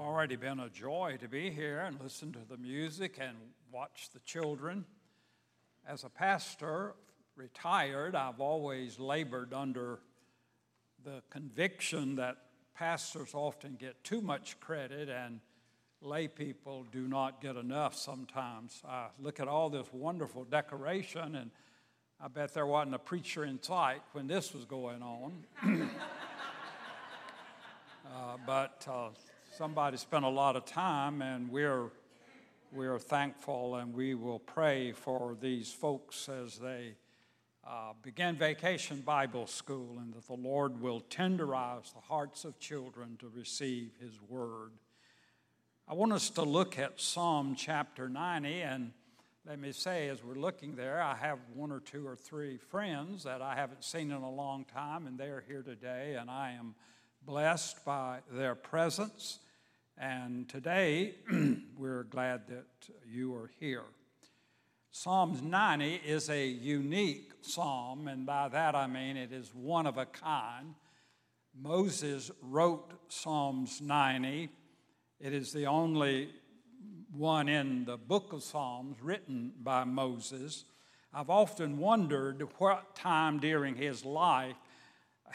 already been a joy to be here and listen to the music and watch the children. As a pastor, retired, I've always labored under the conviction that pastors often get too much credit and lay people do not get enough sometimes. I look at all this wonderful decoration, and I bet there wasn't a preacher in sight when this was going on. uh, but uh, somebody spent a lot of time, and we're, we're thankful and we will pray for these folks as they uh, begin vacation Bible school and that the Lord will tenderize the hearts of children to receive His word. I want us to look at Psalm chapter 90, and let me say, as we're looking there, I have one or two or three friends that I haven't seen in a long time, and they're here today, and I am blessed by their presence. And today, we're glad that you are here. Psalms 90 is a unique psalm, and by that I mean it is one of a kind. Moses wrote Psalms 90. It is the only one in the book of Psalms written by Moses. I've often wondered what time during his life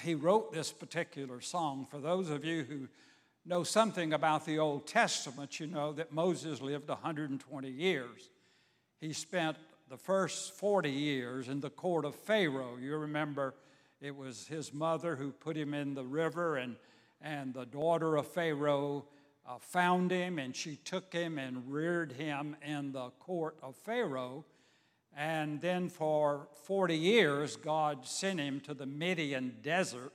he wrote this particular song. For those of you who know something about the Old Testament, you know that Moses lived 120 years. He spent the first 40 years in the court of Pharaoh. You remember it was his mother who put him in the river, and, and the daughter of Pharaoh uh, found him, and she took him and reared him in the court of Pharaoh. And then for 40 years, God sent him to the Midian desert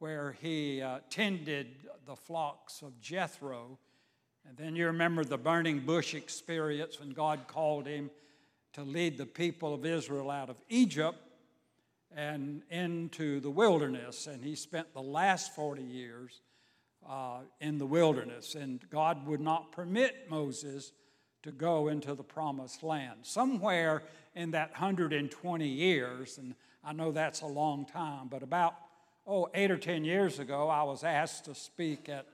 where he uh, tended the flocks of Jethro. And then you remember the burning bush experience when God called him to lead the people of Israel out of Egypt and into the wilderness. And he spent the last 40 years uh, in the wilderness. And God would not permit Moses to go into the promised land. Somewhere in that 120 years, and I know that's a long time, but about oh, eight or 10 years ago, I was asked to speak at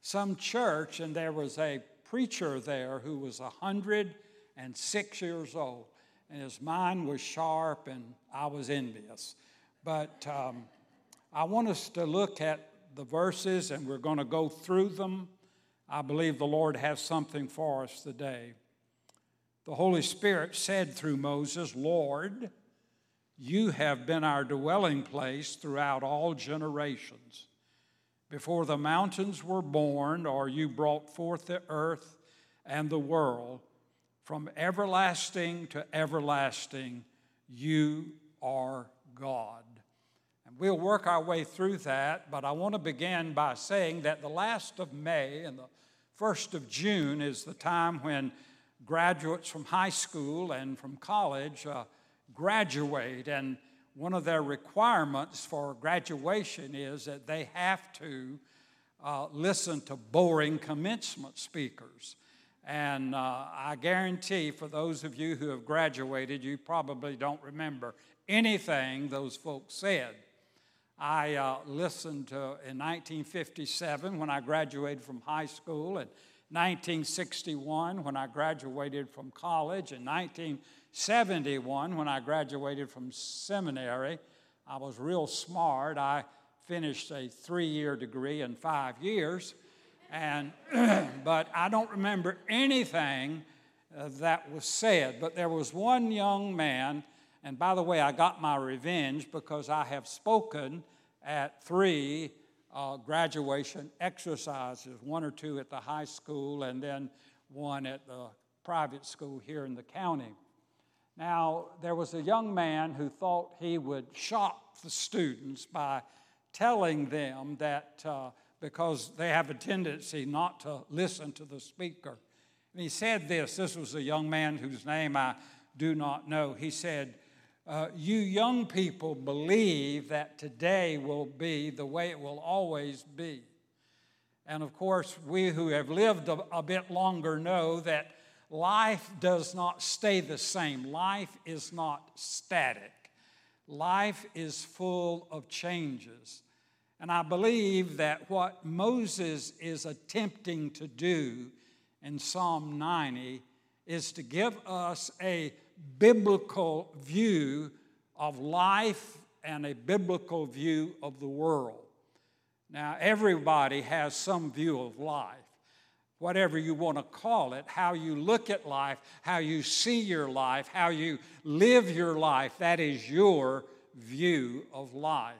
some church, and there was a preacher there who was 106 years old, and his mind was sharp, and I was envious. But um, I want us to look at the verses, and we're going to go through them. I believe the Lord has something for us today. The Holy Spirit said through Moses, Lord, you have been our dwelling place throughout all generations. Before the mountains were born, or you brought forth the earth and the world, from everlasting to everlasting, you are God. And we'll work our way through that, but I want to begin by saying that the last of May and the first of June is the time when graduates from high school and from college. Uh, graduate, and one of their requirements for graduation is that they have to uh, listen to boring commencement speakers. And uh, I guarantee for those of you who have graduated, you probably don't remember anything those folks said. I uh, listened to in 1957 when I graduated from high school, and 1961 when I graduated from college, and 19 71, when I graduated from seminary, I was real smart. I finished a three year degree in five years. And, but I don't remember anything uh, that was said. But there was one young man, and by the way, I got my revenge because I have spoken at three uh, graduation exercises one or two at the high school, and then one at the private school here in the county. Now, there was a young man who thought he would shock the students by telling them that uh, because they have a tendency not to listen to the speaker. And he said this this was a young man whose name I do not know. He said, uh, You young people believe that today will be the way it will always be. And of course, we who have lived a, a bit longer know that life does not stay the same. Life is not static. Life is full of changes. And I believe that what Moses is attempting to do in Psalm 90 is to give us a biblical view of life and a biblical view of the world. Now, everybody has some view of life, whatever you want to call it, how you look at life, how you see your life, how you live your life, that is your view of life.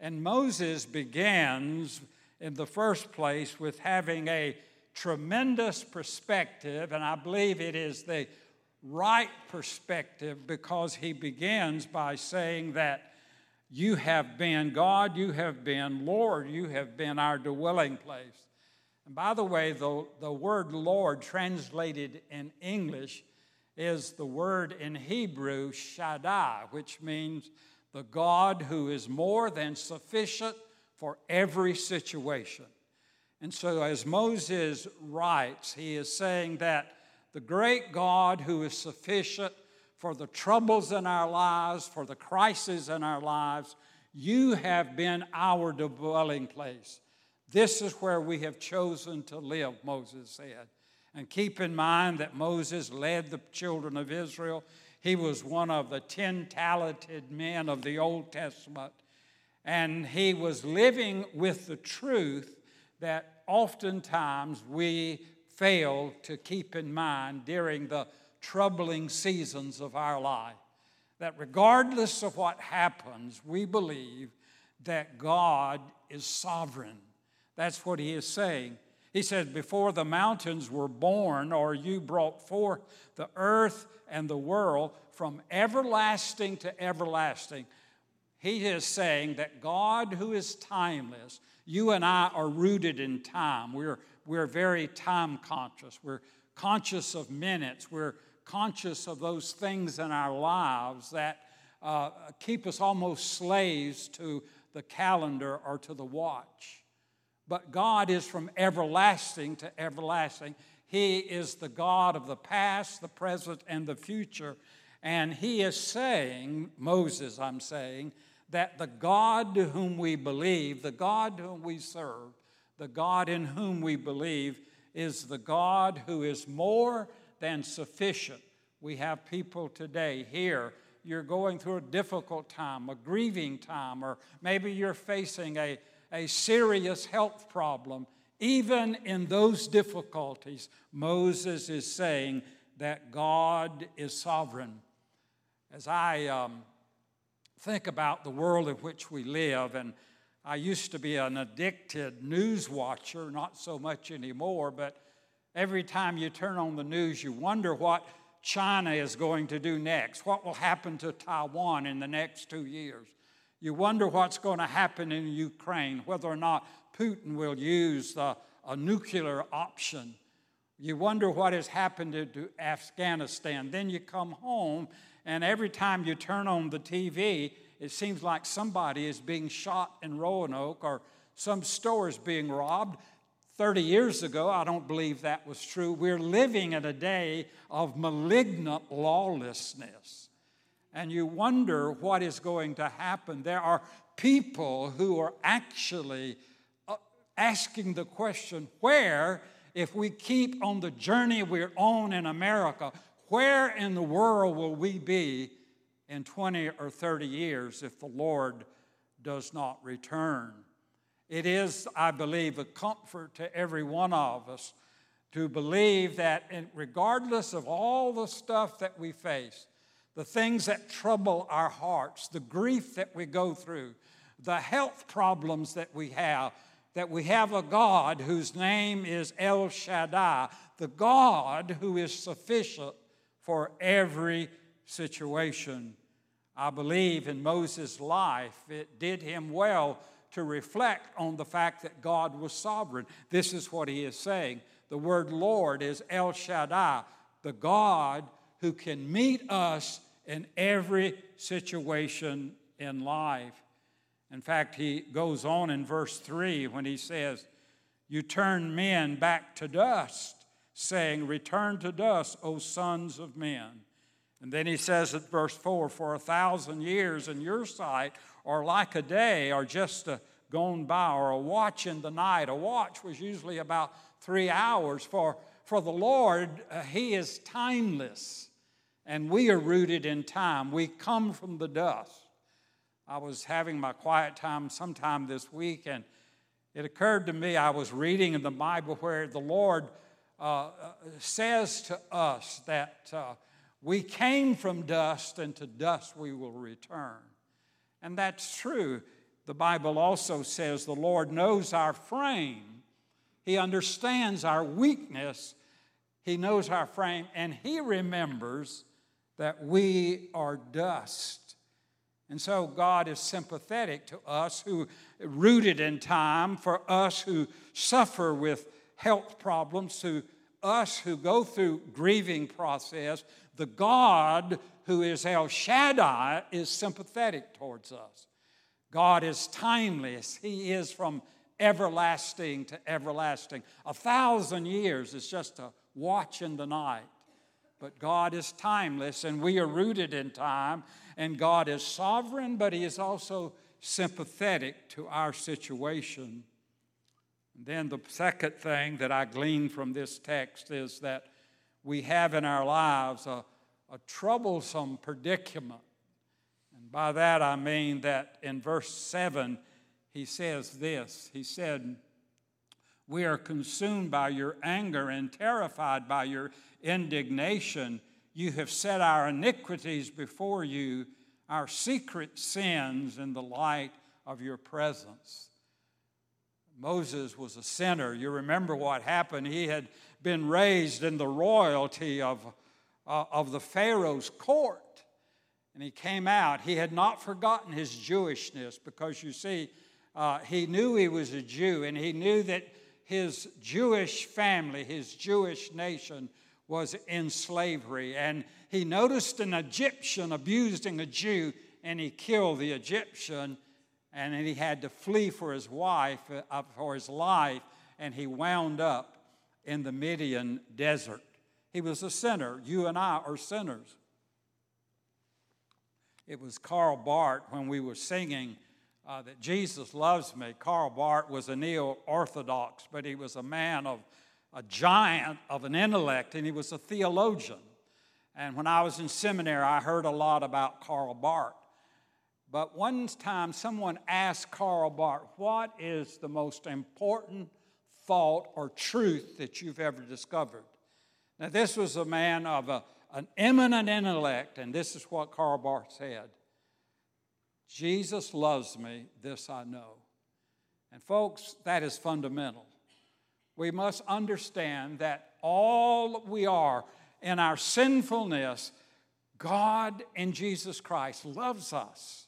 And Moses begins in the first place with having a tremendous perspective, and I believe it is the right perspective because he begins by saying that you have been, God, you have been, Lord, you have been our dwelling place. And by the way, the, the word Lord translated in English is the word in Hebrew, Shaddai, which means the God who is more than sufficient for every situation. And so, as Moses writes, he is saying that the great God who is sufficient for the troubles in our lives, for the crises in our lives. You have been our dwelling place. This is where we have chosen to live, Moses said. And keep in mind that Moses led the children of Israel. He was one of the ten talented men of the Old Testament. And he was living with the truth that oftentimes we fail to keep in mind during the troubling seasons of our life. That regardless of what happens, we believe that God is sovereign. That's what he is saying. He says, Before the mountains were born, or you brought forth the earth and the world from everlasting to everlasting. He is saying that God, who is timeless, you and I are rooted in time. We're, we're very time conscious. We're conscious of minutes. We're conscious of those things in our lives that uh, keep us almost slaves to the calendar or to the watch. But God is from everlasting to everlasting. He is the God of the past, the present, and the future. And He is saying, Moses, I'm saying, that the God to whom we believe, the God whom we serve, the God in whom we believe, is the God who is more than sufficient. We have people today here, you're going through a difficult time, a grieving time, or maybe you're facing a, a serious health problem. Even in those difficulties, Moses is saying that God is sovereign. As I um, think about the world in which we live, and I used to be an addicted news watcher, not so much anymore, but Every time you turn on the news, you wonder what China is going to do next, what will happen to Taiwan in the next two years. You wonder what's going to happen in Ukraine, whether or not Putin will use the, a nuclear option. You wonder what has happened to, to Afghanistan. Then you come home, and every time you turn on the TV, it seems like somebody is being shot in Roanoke or some store is being robbed. 30 years ago, I don't believe that was true. We're living in a day of malignant lawlessness. And you wonder what is going to happen. There are people who are actually uh, asking the question where, if we keep on the journey we're on in America, where in the world will we be in 20 or 30 years if the Lord does not return? It is, I believe, a comfort to every one of us to believe that, regardless of all the stuff that we face, the things that trouble our hearts, the grief that we go through, the health problems that we have, that we have a God whose name is El Shaddai, the God who is sufficient for every situation. I believe in Moses' life, it did him well to reflect on the fact that God was sovereign. This is what he is saying. The word Lord is El Shaddai, the God who can meet us in every situation in life. In fact, he goes on in verse 3 when he says, You turn men back to dust, saying, Return to dust, O sons of men. And then he says at verse 4 For a thousand years in your sight are like a day, or just a gone by, or a watch in the night. A watch was usually about three hours. For, for the Lord, uh, He is timeless, and we are rooted in time. We come from the dust. I was having my quiet time sometime this week, and it occurred to me I was reading in the Bible where the Lord uh, uh says to us that uh, we came from dust, and to dust we will return. And that's true. The Bible also says the Lord knows our frame, He understands our weakness, He knows our frame, and He remembers that we are dust. And so God is sympathetic to us who rooted in time, for us who suffer with health problems, to us who go through grieving process, the God who is El Shaddai is sympathetic towards us. God is timeless. He is from everlasting to everlasting. A thousand years is just a watch in the night. But God is timeless, and we are rooted in time, and God is sovereign, but He is also sympathetic to our situation. And then the second thing that I glean from this text is that we have in our lives a, a troublesome predicament. And by that I mean that in verse 7, he says this He said, We are consumed by your anger and terrified by your indignation. You have set our iniquities before you, our secret sins in the light of your presence. Moses was a sinner. You remember what happened. He had been raised in the royalty of, uh, of the Pharaoh's court. And he came out. He had not forgotten his Jewishness because you see, uh, he knew he was a Jew and he knew that his Jewish family, his Jewish nation, was in slavery. And he noticed an Egyptian abusing a Jew and he killed the Egyptian and he had to flee for his wife, uh, for his life, and he wound up in the Midian desert. He was a sinner. You and I are sinners. It was Karl Barth when we were singing uh, that Jesus loves me. Karl Barth was a neo Orthodox, but he was a man of a giant of an intellect, and he was a theologian. And when I was in seminary, I heard a lot about Karl Barth. But one time, someone asked Karl Barth, What is the most important thought or truth that you've ever discovered? Now, this was a man of a, an eminent intellect, and this is what Karl Barth said Jesus loves me, this I know. And, folks, that is fundamental. We must understand that all we are in our sinfulness, God in Jesus Christ loves us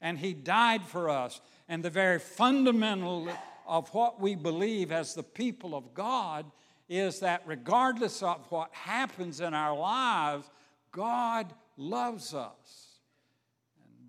and He died for us. And the very fundamental of what we believe as the people of God is that regardless of what happens in our lives, God loves us.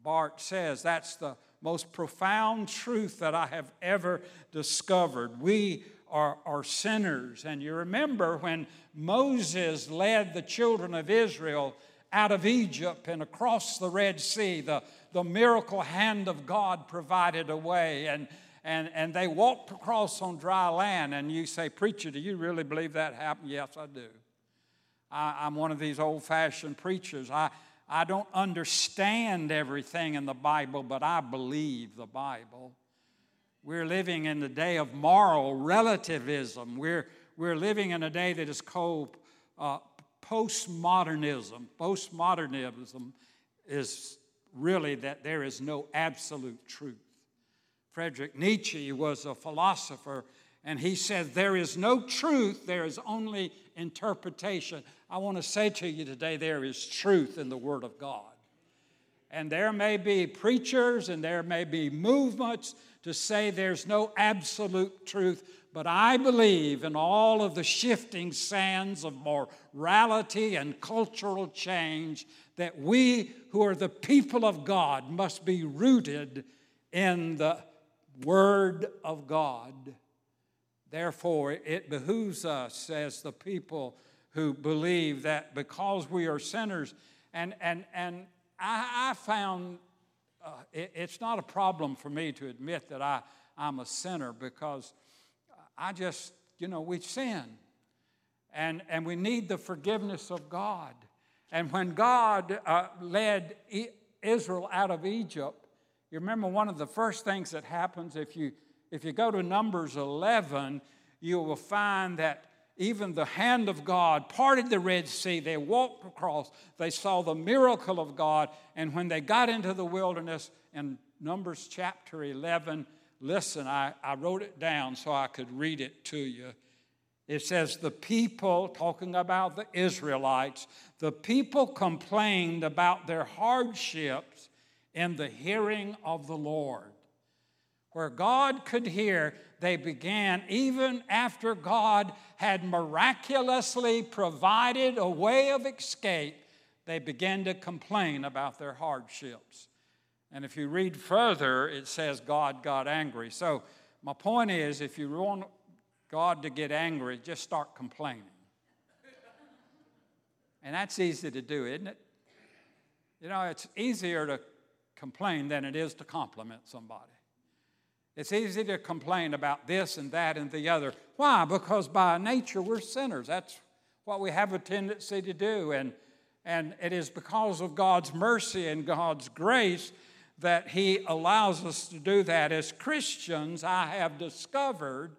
And Barth says that's the most profound truth that I have ever discovered. We are, are sinners. And you remember when Moses led the children of Israel out of Egypt and across the Red Sea, the the miracle hand of God provided a way. And, and, and they walked across on dry land. And you say, Preacher, do you really believe that happened? Yes, I do. I, am one of these old fashioned preachers. I, I don't understand everything in the Bible, but I believe the Bible. We're living in the day of moral relativism. We're, we're living in a day that is called uh, postmodernism. Postmodernism is really that there is no absolute truth. Friedrich Nietzsche was a philosopher, and he said, There is no truth, there is only interpretation. I want to say to you today, there is truth in the Word of God. And there may be preachers and there may be movements to say there's no absolute truth, but I believe in all of the shifting sands of morality and cultural change that we who are the people of God must be rooted in the Word of God. Therefore, it behooves us as the people who believe that because we are sinners, and, and, and I, I found uh, it, it's not a problem for me to admit that I, I'm a sinner because I just, you know, we sin. And, and we need the forgiveness of God. And when God uh, led Israel out of Egypt, you remember one of the first things that happens if you, if you go to Numbers 11, you will find that even the hand of God parted the Red Sea. They walked across. They saw the miracle of God. And when they got into the wilderness in Numbers chapter 11, listen, I, I wrote it down so I could read it to you. It says, The people, talking about the Israelites, the people complained about their hardships in the hearing of the Lord. Where God could hear, they began, even after God had miraculously provided a way of escape, they began to complain about their hardships. And if you read further, it says God got angry. So, my point is if you want God to get angry, just start complaining. And that's easy to do, isn't it? You know, it's easier to complain than it is to compliment somebody. It's easy to complain about this and that and the other. Why? Because by nature we're sinners. That's what we have a tendency to do. And, and it is because of God's mercy and God's grace that He allows us to do that. As Christians, I have discovered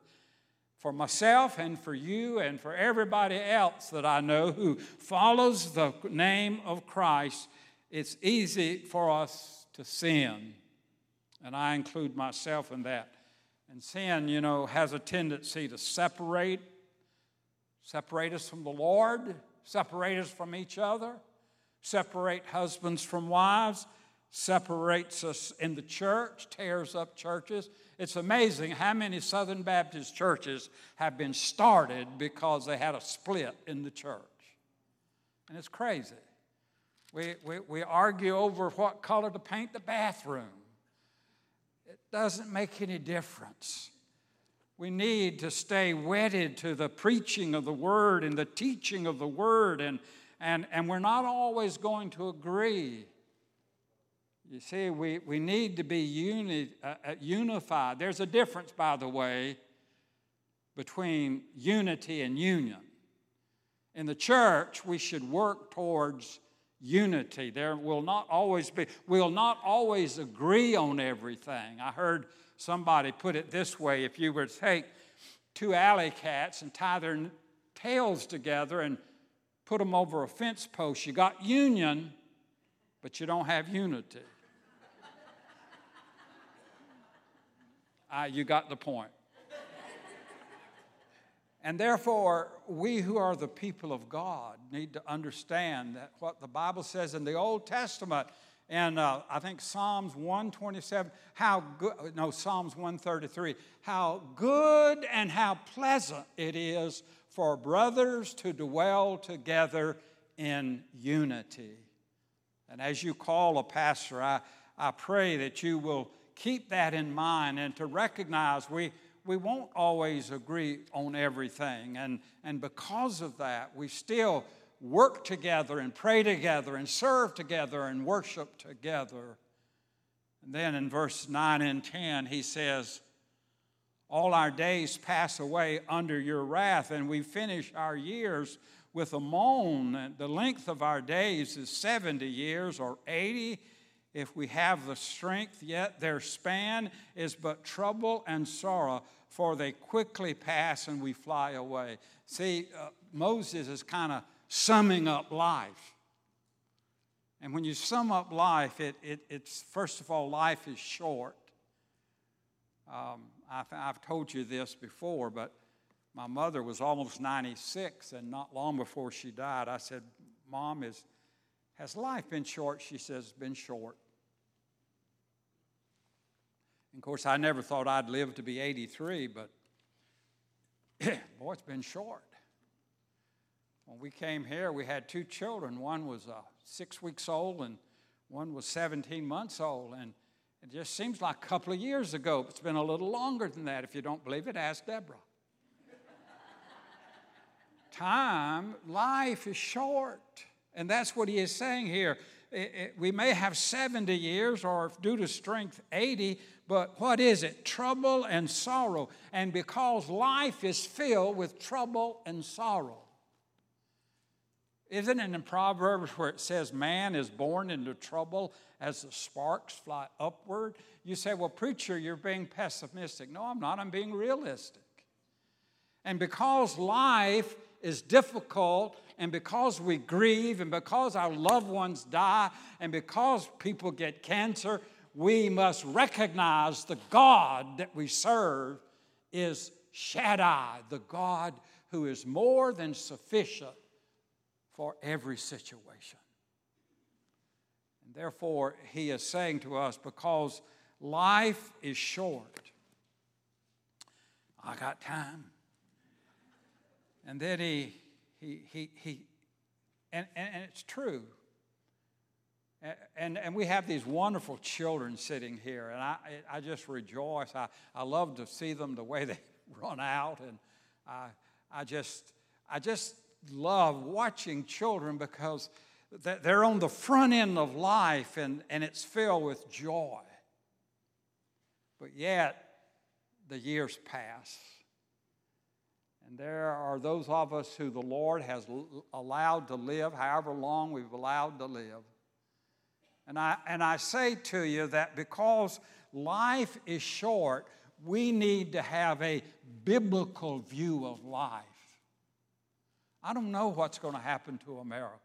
for myself and for you and for everybody else that I know who follows the name of Christ, it's easy for us to sin and I include myself in that. And sin, you know, has a tendency to separate, separate us from the Lord, separate us from each other, separate husbands from wives, separates us in the church, tears up churches. It's amazing how many Southern Baptist churches have been started because they had a split in the church. And it's crazy. We, we, we argue over what color to paint the bathroom doesn't make any difference. We need to stay wedded to the preaching of the word and the teaching of the word, and, and, and we're not always going to agree. You see, we, we need to be uni, uh, uh unified. There's a difference, by the way, between unity and union. In the church, we should work towards unity. There will not always be, we'll not always agree on everything. I heard somebody put it this way if you were to take two alley cats and tie their tails together and put them over a fence post, you got union, but you don't have unity. uh, you got the point. And therefore, we who are the people of God need to understand that what the Bible says in the Old Testament, and uh, I think Psalms 127, how good, no, Psalms 133, how good and how pleasant it is for brothers to dwell together in unity. And as you call a pastor, I, I pray that you will keep that in mind and to recognize we we won't always agree on everything. And, and because of that, we still work together and pray together and serve together and worship together. And then in verse 9 and 10, he says, All our days pass away under your wrath, and we finish our years with a moan. The length of our days is 70 years or 80 if we have the strength, yet their span is but trouble and sorrow, for they quickly pass and we fly away. See, uh, Moses is kind of summing up life. And when you sum up life, it, it, it's first of all, life is short. Um, I've, I've told you this before, but my mother was almost 96, and not long before she died, I said, Mom, is, has life been short? She says, Been short. And of course, I never thought I'd live to be 83, but boy, it's been short. When we came here, we had two children. One was uh, six weeks old, and one was 17 months old. And it just seems like a couple of years ago. It's been a little longer than that. If you don't believe it, ask Deborah. Time, life is short. And that's what he is saying here. It, it, we may have 70 years, or due to strength, 80, But what is it? Trouble and sorrow. And because life is filled with trouble and sorrow. Isn't it in Proverbs where it says man is born into trouble as the sparks fly upward? You say, well, preacher, you're being pessimistic. No, I'm not. I'm being realistic. And because life is difficult, and because we grieve, and because our loved ones die, and because people get cancer, we must recognize the God that we serve is Shaddai, the God who is more than sufficient for every situation. And therefore, he is saying to us, because life is short, I got time. And then he, he, he, he and, and, and it's true. And, and we have these wonderful children sitting here, and I, I just rejoice. I, I love to see them the way they run out, and I, I, just, I just love watching children because they're on the front end of life and, and it's filled with joy. But yet, the years pass. And there are those of us who the Lord has allowed to live, however long we've allowed to live. And I, and I say to you that because life is short, we need to have a biblical view of life. I don't know what's going to happen to America.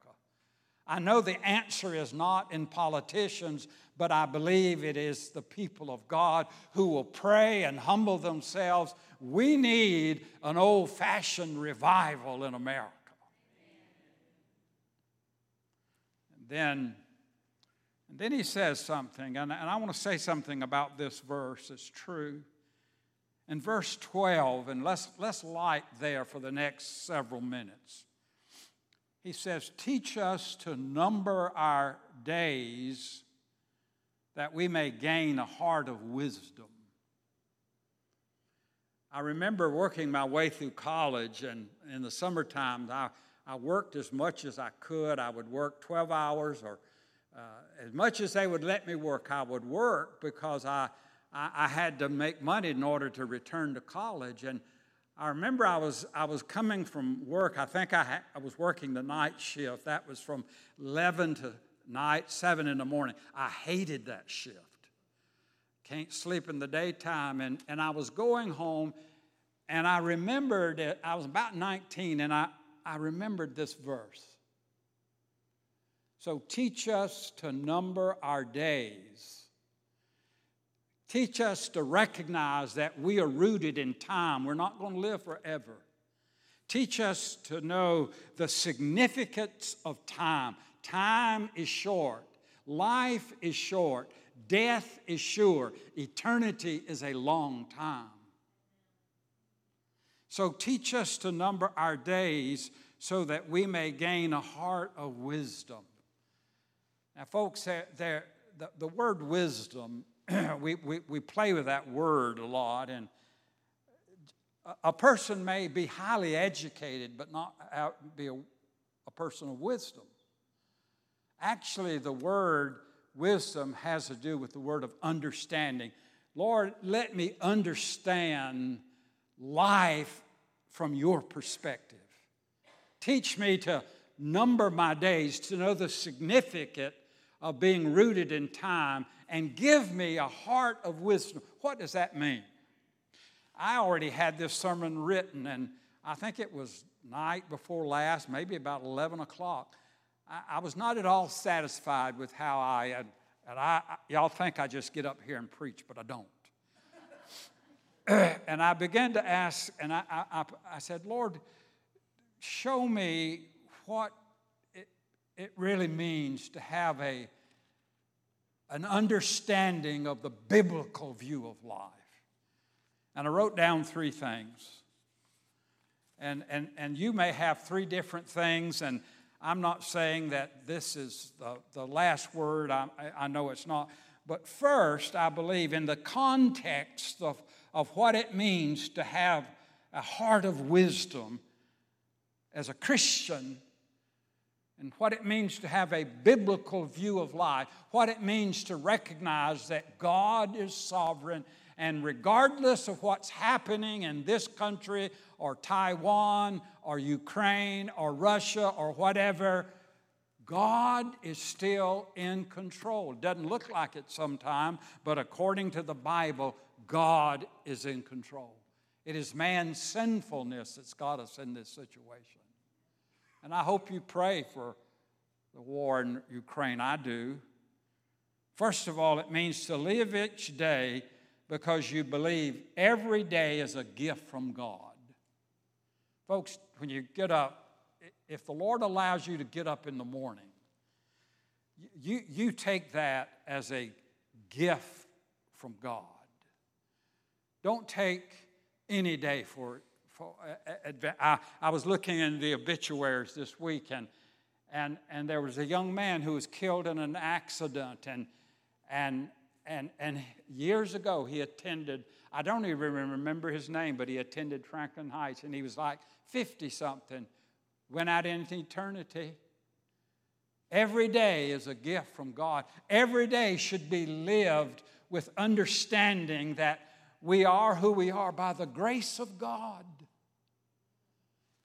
I know the answer is not in politicians, but I believe it is the people of God who will pray and humble themselves. We need an old fashioned revival in America. And then and then he says something, and, and I want to say something about this verse. It's true. In verse 12, and let's, let's light there for the next several minutes. He says, Teach us to number our days that we may gain a heart of wisdom. I remember working my way through college, and in the summertime, I, I worked as much as I could. I would work 12 hours or Uh, as much as they would let me work, I would work because I, I, I, had to make money in order to return to college. And I remember I was, I was coming from work. I think I, ha- I was working the night shift. That was from 11 to night, 7 in the morning. I hated that shift. Can't sleep in the daytime. And, and I was going home, and I remembered it. I was about 19, and I, I remembered this verse. So teach us to number our days. Teach us to recognize that we are rooted in time. We're not going to live forever. Teach us to know the significance of time. Time is short, life is short, death is sure, eternity is a long time. So teach us to number our days so that we may gain a heart of wisdom. Now, folks, the, the word wisdom, we, we, we play with that word a lot, and a, person may be highly educated but not be a, a person of wisdom. Actually, the word wisdom has to do with the word of understanding. Lord, let me understand life from your perspective. Teach me to number my days, to know the significant of being rooted in time and give me a heart of wisdom. What does that mean? I already had this sermon written, and I think it was night before last, maybe about 11 o'clock. I, I was not at all satisfied with how I had, and I, y'all think I just get up here and preach, but I don't. and I began to ask, and I, I, I said, Lord, show me what it really means to have a, an understanding of the biblical view of life. And I wrote down three things. And, and, and you may have three different things, and I'm not saying that this is the, the last word, I, I know it's not. But first, I believe in the context of, of what it means to have a heart of wisdom as a Christian and what it means to have a biblical view of life, what it means to recognize that God is sovereign, and regardless of what's happening in this country or Taiwan or Ukraine or Russia or whatever, God is still in control. Doesn't look like it sometimes, but according to the Bible, God is in control. It is man's sinfulness that's got us in this situation. And I hope you pray for the war in Ukraine. I do. First of all, it means to live each day because you believe every day is a gift from God. Folks, when you get up, if the Lord allows you to get up in the morning, you, you take that as a gift from God. Don't take any day for uh, uh I, I was looking in the obituaries this week, and, and, and there was a young man who was killed in an accident. And, and, and, and years ago, he attended, I don't even remember his name, but he attended Franklin Heights, and he was like 50 something, went out into eternity. Every day is a gift from God. Every day should be lived with understanding that we are who we are by the grace of God.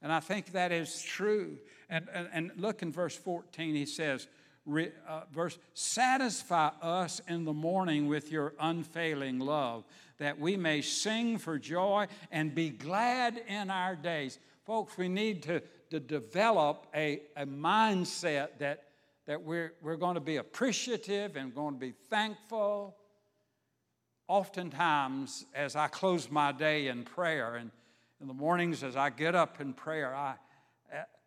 And I think that is true. And, and, and look in verse 14, he says, uh, verse, satisfy us in the morning with your unfailing love, that we may sing for joy and be glad in our days. Folks, we need to, to develop a, a mindset that, that we're, we're going to be appreciative and going to be thankful. Oftentimes, as I close my day in prayer, and in the mornings as I get up in prayer, I,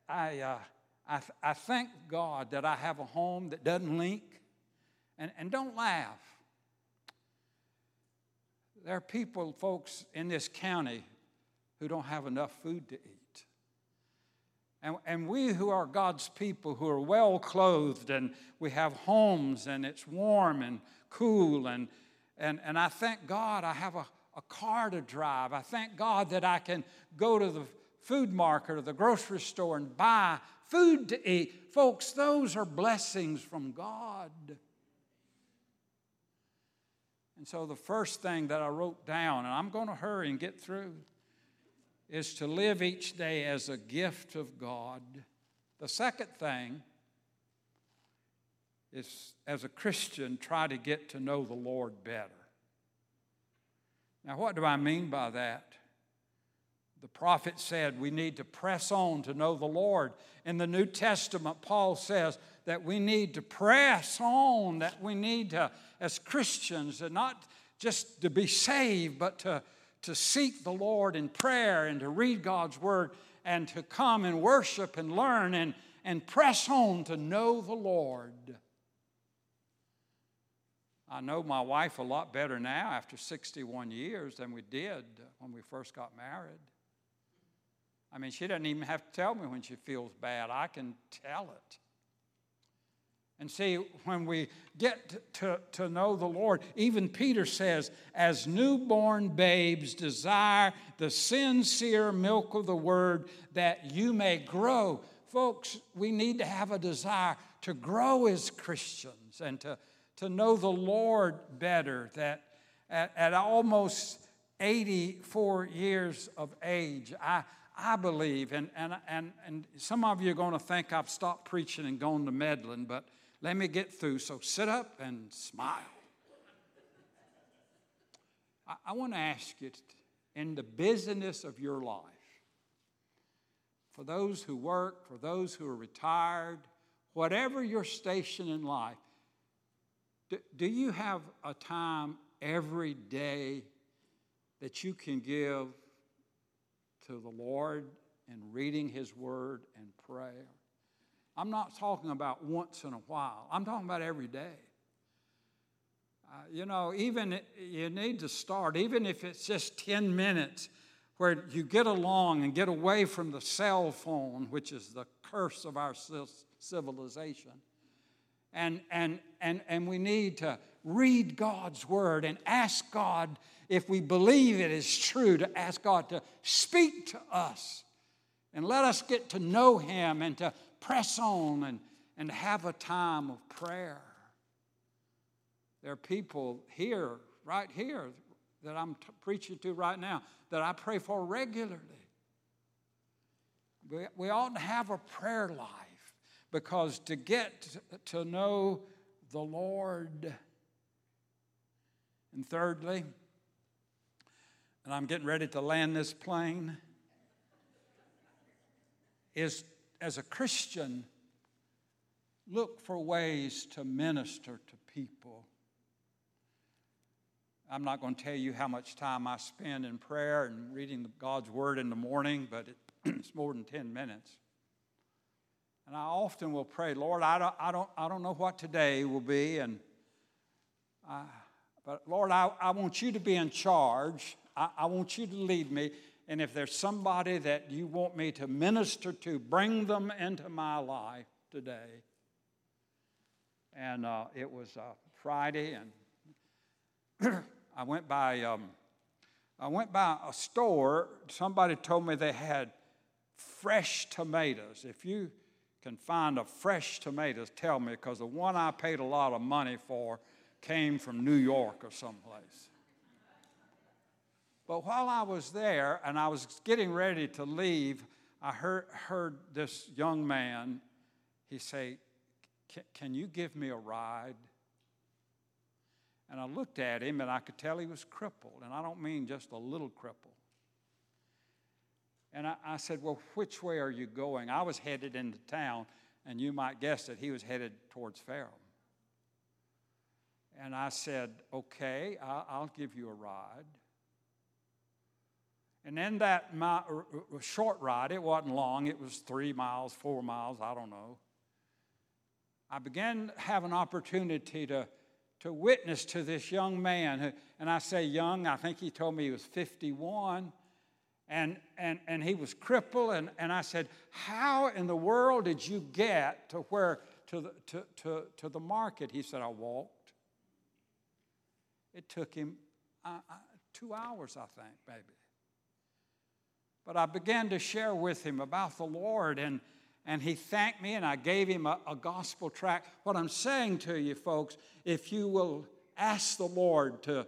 I, uh, I, I thank God that I have a home that doesn't leak. And, and don't laugh. There are people, folks, in this county who don't have enough food to eat. And, and we who are God's people, who are well clothed and we have homes and it's warm and cool, and, and, and I thank God I have a, a car to drive. I thank God that I can go to the food market or the grocery store and buy food to eat. Folks, those are blessings from God. And so the first thing that I wrote down, and I'm going to hurry and get through, is to live each day as a gift of God. The second thing is, as a Christian, try to get to know the Lord better. Now, what do I mean by that? The prophet said we need to press on to know the Lord. In the New Testament, Paul says that we need to press on, that we need to, as Christians, and not just to be saved, but to, to seek the Lord in prayer and to read God's Word and to come and worship and learn and, and press on to know the Lord. I know my wife a lot better now after 61 years than we did when we first got married. I mean, she doesn't even have to tell me when she feels bad, I can tell it. And see, when we get to, to know the Lord, even Peter says, as newborn babes desire the sincere milk of the word that you may grow. Folks, we need to have a desire to grow as Christians and to to know the Lord better, that at, at almost 84 years of age, I, I believe, and, and, and, and some of you are going to think I've stopped preaching and gone to meddling, but let me get through. So sit up and smile. I, I want to ask you in the business of your life, for those who work, for those who are retired, whatever your station in life, do, do you have a time every day that you can give to the Lord and reading His Word and prayer? I'm not talking about once in a while, I'm talking about every day. Uh, you know, even you need to start, even if it's just 10 minutes, where you get along and get away from the cell phone, which is the curse of our civilization and, and, and, and we need to read God's word and ask God, if we believe it is true, to ask God to speak to us and let us get to know Him and to press on and, and have a time of prayer. There are people here, right here, that I'm t- preaching to right now, that I pray for regularly. We, we ought to have a prayer life because to get to know the Lord. And thirdly, and I'm getting ready to land this plane, is as a Christian, look for ways to minister to people. I'm not going to tell you how much time I spend in prayer and reading God's Word in the morning, but it's more than 10 minutes. And I often will pray, Lord, I don't, I don't, I don't know what today will be, and I, but Lord, I, I want you to be in charge. I, I want you to lead me. And if there's somebody that you want me to minister to, bring them into my life today. And uh, it was uh, Friday, and I went by. Um, I went by a store. Somebody told me they had fresh tomatoes. If you can find a fresh tomatoes, tell me, because the one I paid a lot of money for came from New York or someplace. But while I was there and I was getting ready to leave, I heard, heard this young man, he say, Can you give me a ride? And I looked at him and I could tell he was crippled. And I don't mean just a little crippled. And I, I, said, Well, which way are you going? I was headed into town, and you might guess that he was headed towards Ferrum. And I said, Okay, I'll give you a ride. And in that my, short ride, it wasn't long, it was three miles, four miles, I don't know. I began to have an opportunity to, to witness to this young man. Who, and I say young, I think he told me he was 51. And, and, and he was crippled. And, and I said, How in the world did you get to where to the, to, to, to the market? He said, I walked. It took him uh, uh two hours, I think, maybe. But I began to share with him about the Lord, and, and he thanked me, and I gave him a, a gospel tract. What I'm saying to you, folks, if you will ask the Lord to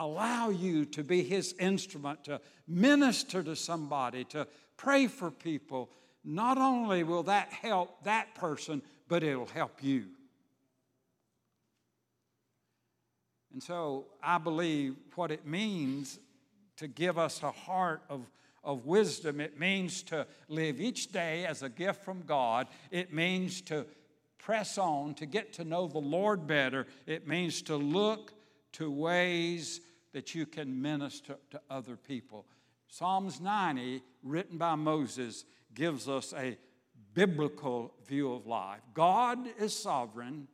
allow you to be his instrument, to minister to somebody, to pray for people, not only will that help that person, but it'll help you. And so I believe what it means to give us a heart of of wisdom. It means to live each day as a gift from God. It means to press on, to get to know the Lord better. It means to look to ways that you can minister to other people. Psalms 90, written by Moses, gives us a biblical view of life. God is sovereign,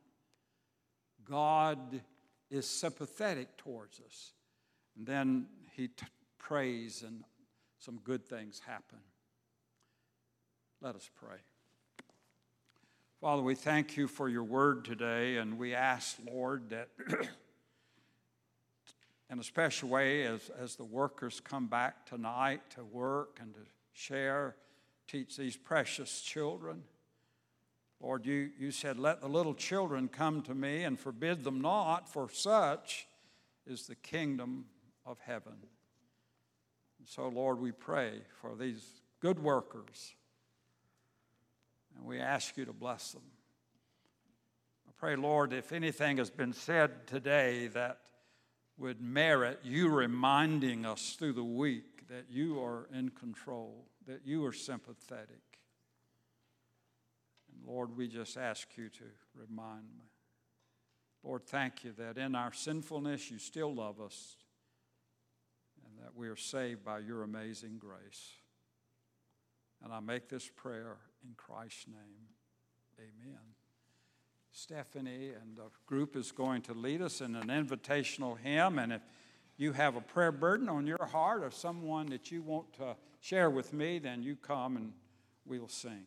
God is sympathetic towards us. And then he t- prays and some good things happen. Let us pray. Father, we thank you for your word today, and we ask, Lord, that in a special way, as, as the workers come back tonight to work and to share, teach these precious children. Lord, you, you said, Let the little children come to me and forbid them not, for such is the kingdom of heaven. So, Lord, we pray for these good workers, and we ask you to bless them. I pray, Lord, if anything has been said today that would merit you reminding us through the week that you are in control, that you are sympathetic. And Lord, we just ask you to remind me. Lord, thank you that in our sinfulness you still love us and that we are saved by your amazing grace. And I make this prayer in Christ's name. Amen. Stephanie and the group is going to lead us in an invitational hymn. And if you have a prayer burden on your heart or someone that you want to share with me, then you come and we'll sing.